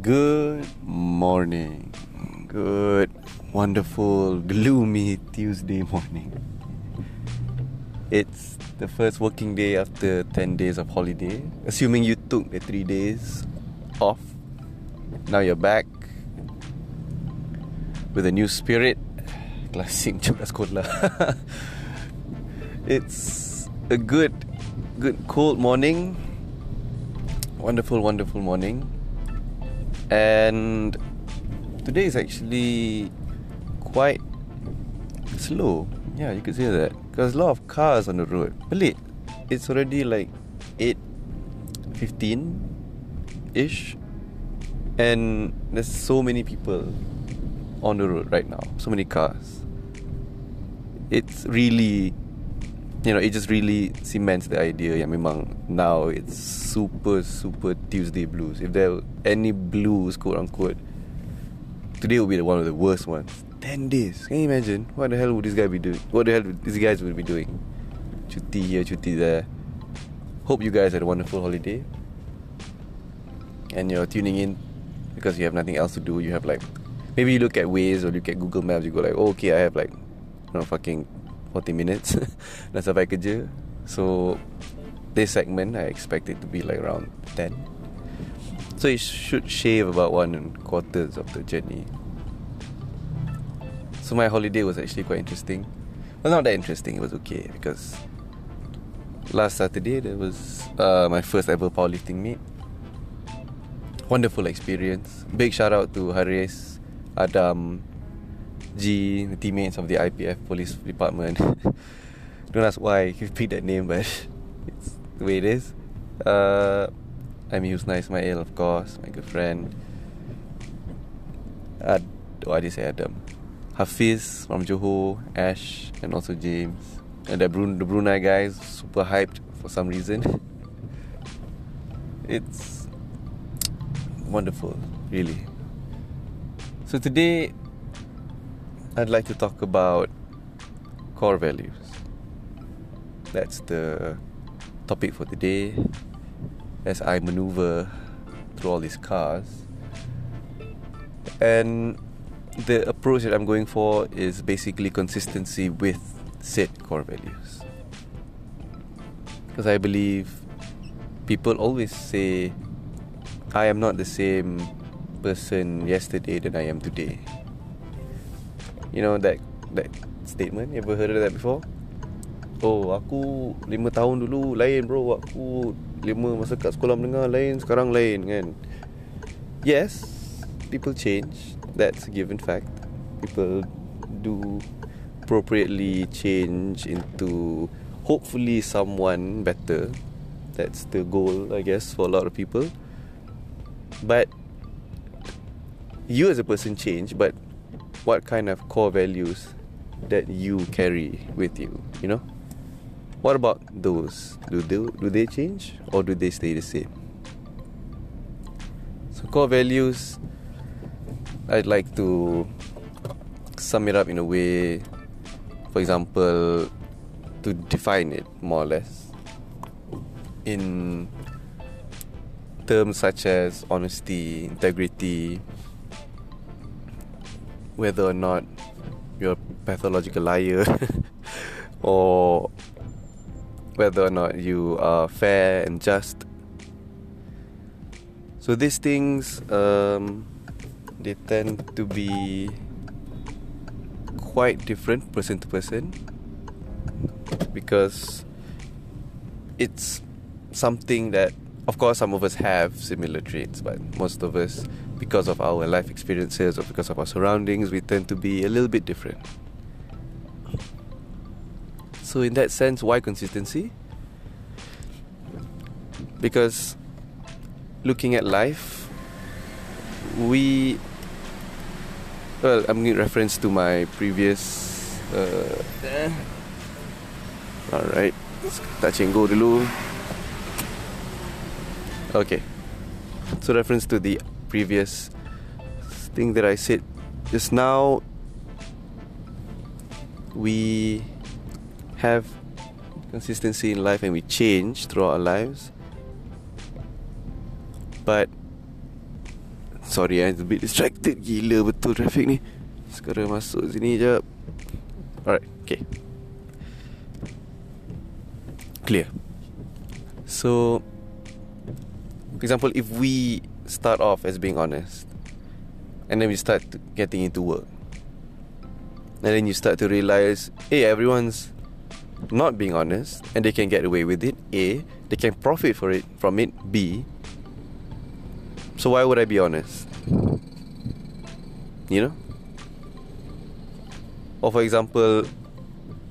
Good morning. Good, wonderful, gloomy Tuesday morning. It's the first working day after 10 days of holiday. Assuming you took the 3 days off. Now you're back with a new spirit. Classic sekolah. It's a good, good cold morning. Wonderful, wonderful morning. And today is actually quite slow. Yeah, you could say that. Because a lot of cars on the road. Pelik. It's already like 8.15 ish. And there's so many people on the road right now. So many cars. It's really you know, it just really cements the idea yang memang now it's super super Tuesday blues. If there were any blues, quote unquote, today will be the one of the worst ones. Ten days. Can you imagine? What the hell would this guy be doing? What the hell would these guys would be doing? Cuti here, cuti there. Hope you guys had a wonderful holiday. And you're tuning in because you have nothing else to do. You have like maybe you look at Waze or look at Google Maps. You go like, oh, okay, I have like, you know, fucking 40 minutes. Dah sampai kerja. So this segment I expect it to be like around 10 so it should shave about one and quarters of the journey. So my holiday was actually quite interesting. Well not that interesting. It was okay because last Saturday there was uh, my first ever powerlifting meet. Wonderful experience. Big shout out to Haris Adam G, the teammates of the IPF police department. Don't ask why he picked that name, but it's the way it is. Uh, I'm Husna Ismail, of course, my good friend. Ad, oh, I did say Adam. Hafiz from Johor, Ash, and also James. And the, Brun- the Brunei guys, super hyped for some reason. it's wonderful, really. So today I'd like to talk about core values. That's the topic for today as I maneuver through all these cars. And the approach that I'm going for is basically consistency with said core values. Because I believe people always say, I am not the same person yesterday than I am today. You know that that statement? You ever heard of that before? Oh, aku lima tahun dulu lain bro. Aku lima masa kat sekolah menengah lain, sekarang lain kan. Yes, people change. That's a given fact. People do appropriately change into hopefully someone better. That's the goal, I guess, for a lot of people. But you as a person change, but what kind of core values that you carry with you you know? What about those? Do they do they change or do they stay the same? So core values i'd like to sum it up in a way for example to define it more or less. In terms such as honesty integrity whether or not you're a pathological liar or whether or not you are fair and just. So these things, um, they tend to be quite different person to person because it's something that, of course, some of us have similar traits, but most of us because of our life experiences or because of our surroundings, we tend to be a little bit different. So, in that sense, why consistency? Because looking at life, we well, I'm in reference to my previous. Uh, Alright, tak cenggo dulu. Okay, so reference to the previous thing that I said. Just now we have consistency in life and we change throughout our lives. But Sorry eh, a bit distracted. Gila betul traffic ni. Sekarang masuk sini jap. Alright, okay. Clear. So For example, if we start off as being honest And then we start getting into work And then you start to realize Hey, everyone's not being honest And they can get away with it A They can profit for it from it B so why would I be honest? You know? Or for example,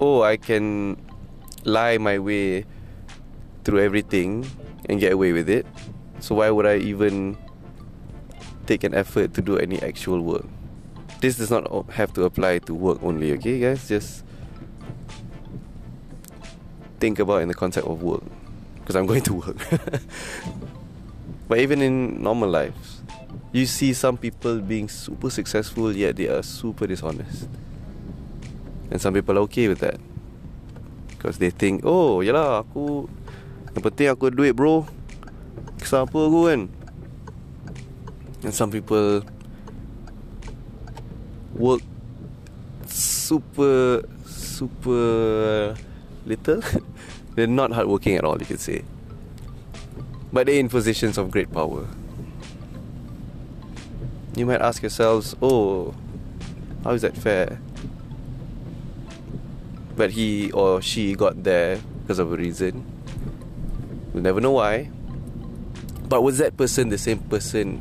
oh, I can lie my way through everything and get away with it. So why would I even take an effort to do any actual work? This does not have to apply to work only, okay, guys? Just think about in the concept of work because I'm going to work. But even in normal lives, you see some people being super successful yet they are super dishonest. And some people are okay with that. Because they think, oh, yalah, aku Yang penting aku duit bro apa aku kan And some people Work Super Super Little They're not hardworking at all you could say but they're in positions of great power. You might ask yourselves, oh, how is that fair? But he or she got there because of a reason. We'll never know why. But was that person the same person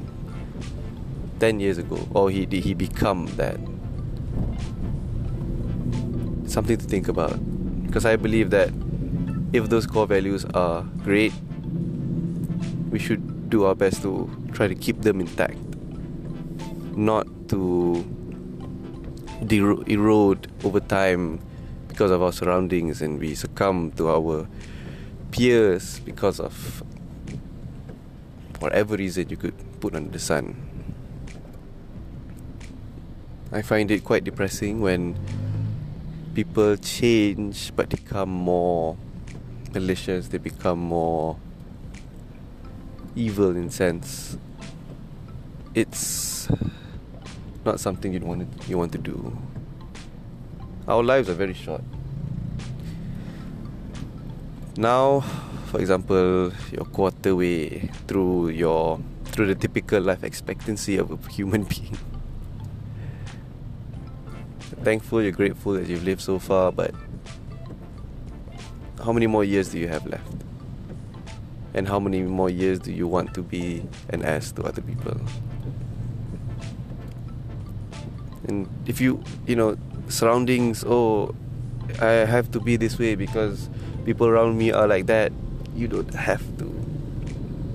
10 years ago? Or he, did he become that? Something to think about. Because I believe that if those core values are great, we should do our best to try to keep them intact, not to de- erode over time because of our surroundings and we succumb to our peers because of whatever reason you could put under the sun. I find it quite depressing when people change but become more malicious, they become more evil in sense. It's not something you want to, you want to do. Our lives are very short. Now, for example, you're quarter way through your through the typical life expectancy of a human being. Thankful, you're grateful that you've lived so far, but how many more years do you have left? and how many more years do you want to be an ass to other people? And if you you know surroundings oh i have to be this way because people around me are like that you don't have to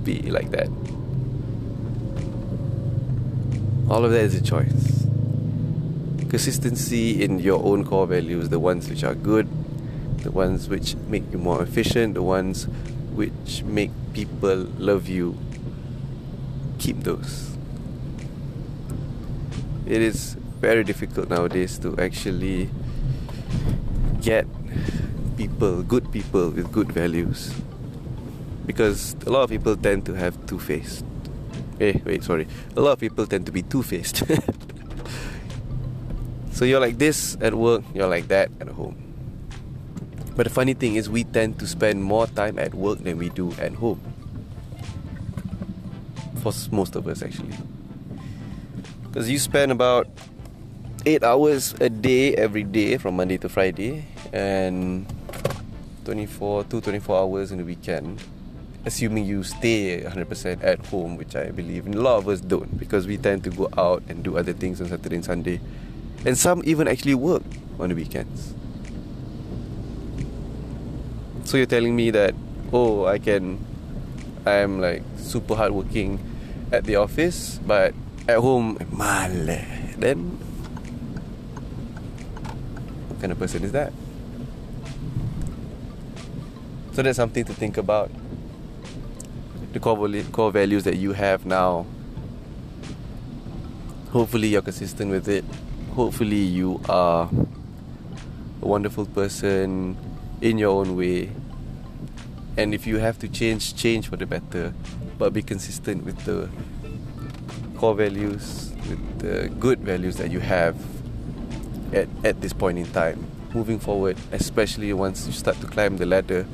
be like that. All of that is a choice consistency in your own core values the ones which are good the ones which make you more efficient the ones which make people love you, keep those. It is very difficult nowadays to actually get people, good people with good values. Because a lot of people tend to have two faced. Eh, wait, sorry. A lot of people tend to be two faced. so you're like this at work, you're like that at home. But the funny thing is, we tend to spend more time at work than we do at home. For most of us, actually. Because you spend about 8 hours a day every day from Monday to Friday, and 24 to 24 hours in the weekend. Assuming you stay 100% at home, which I believe a lot of us don't, because we tend to go out and do other things on Saturday and Sunday. And some even actually work on the weekends. So you're telling me that oh I can I'm like super hardworking at the office but at home male then what kind of person is that? So that's something to think about. The core, core values that you have now. Hopefully you're consistent with it. Hopefully you are a wonderful person in your own way. And if you have to change, change for the better. But be consistent with the core values, with the good values that you have at, at this point in time. Moving forward, especially once you start to climb the ladder,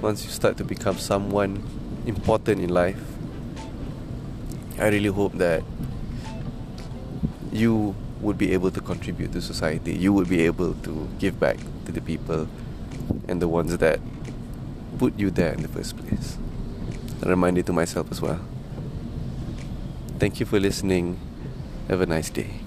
once you start to become someone important in life, I really hope that you would be able to contribute to society. You would be able to give back to the people and the ones that put you there in the first place. A reminder to myself as well. Thank you for listening. Have a nice day.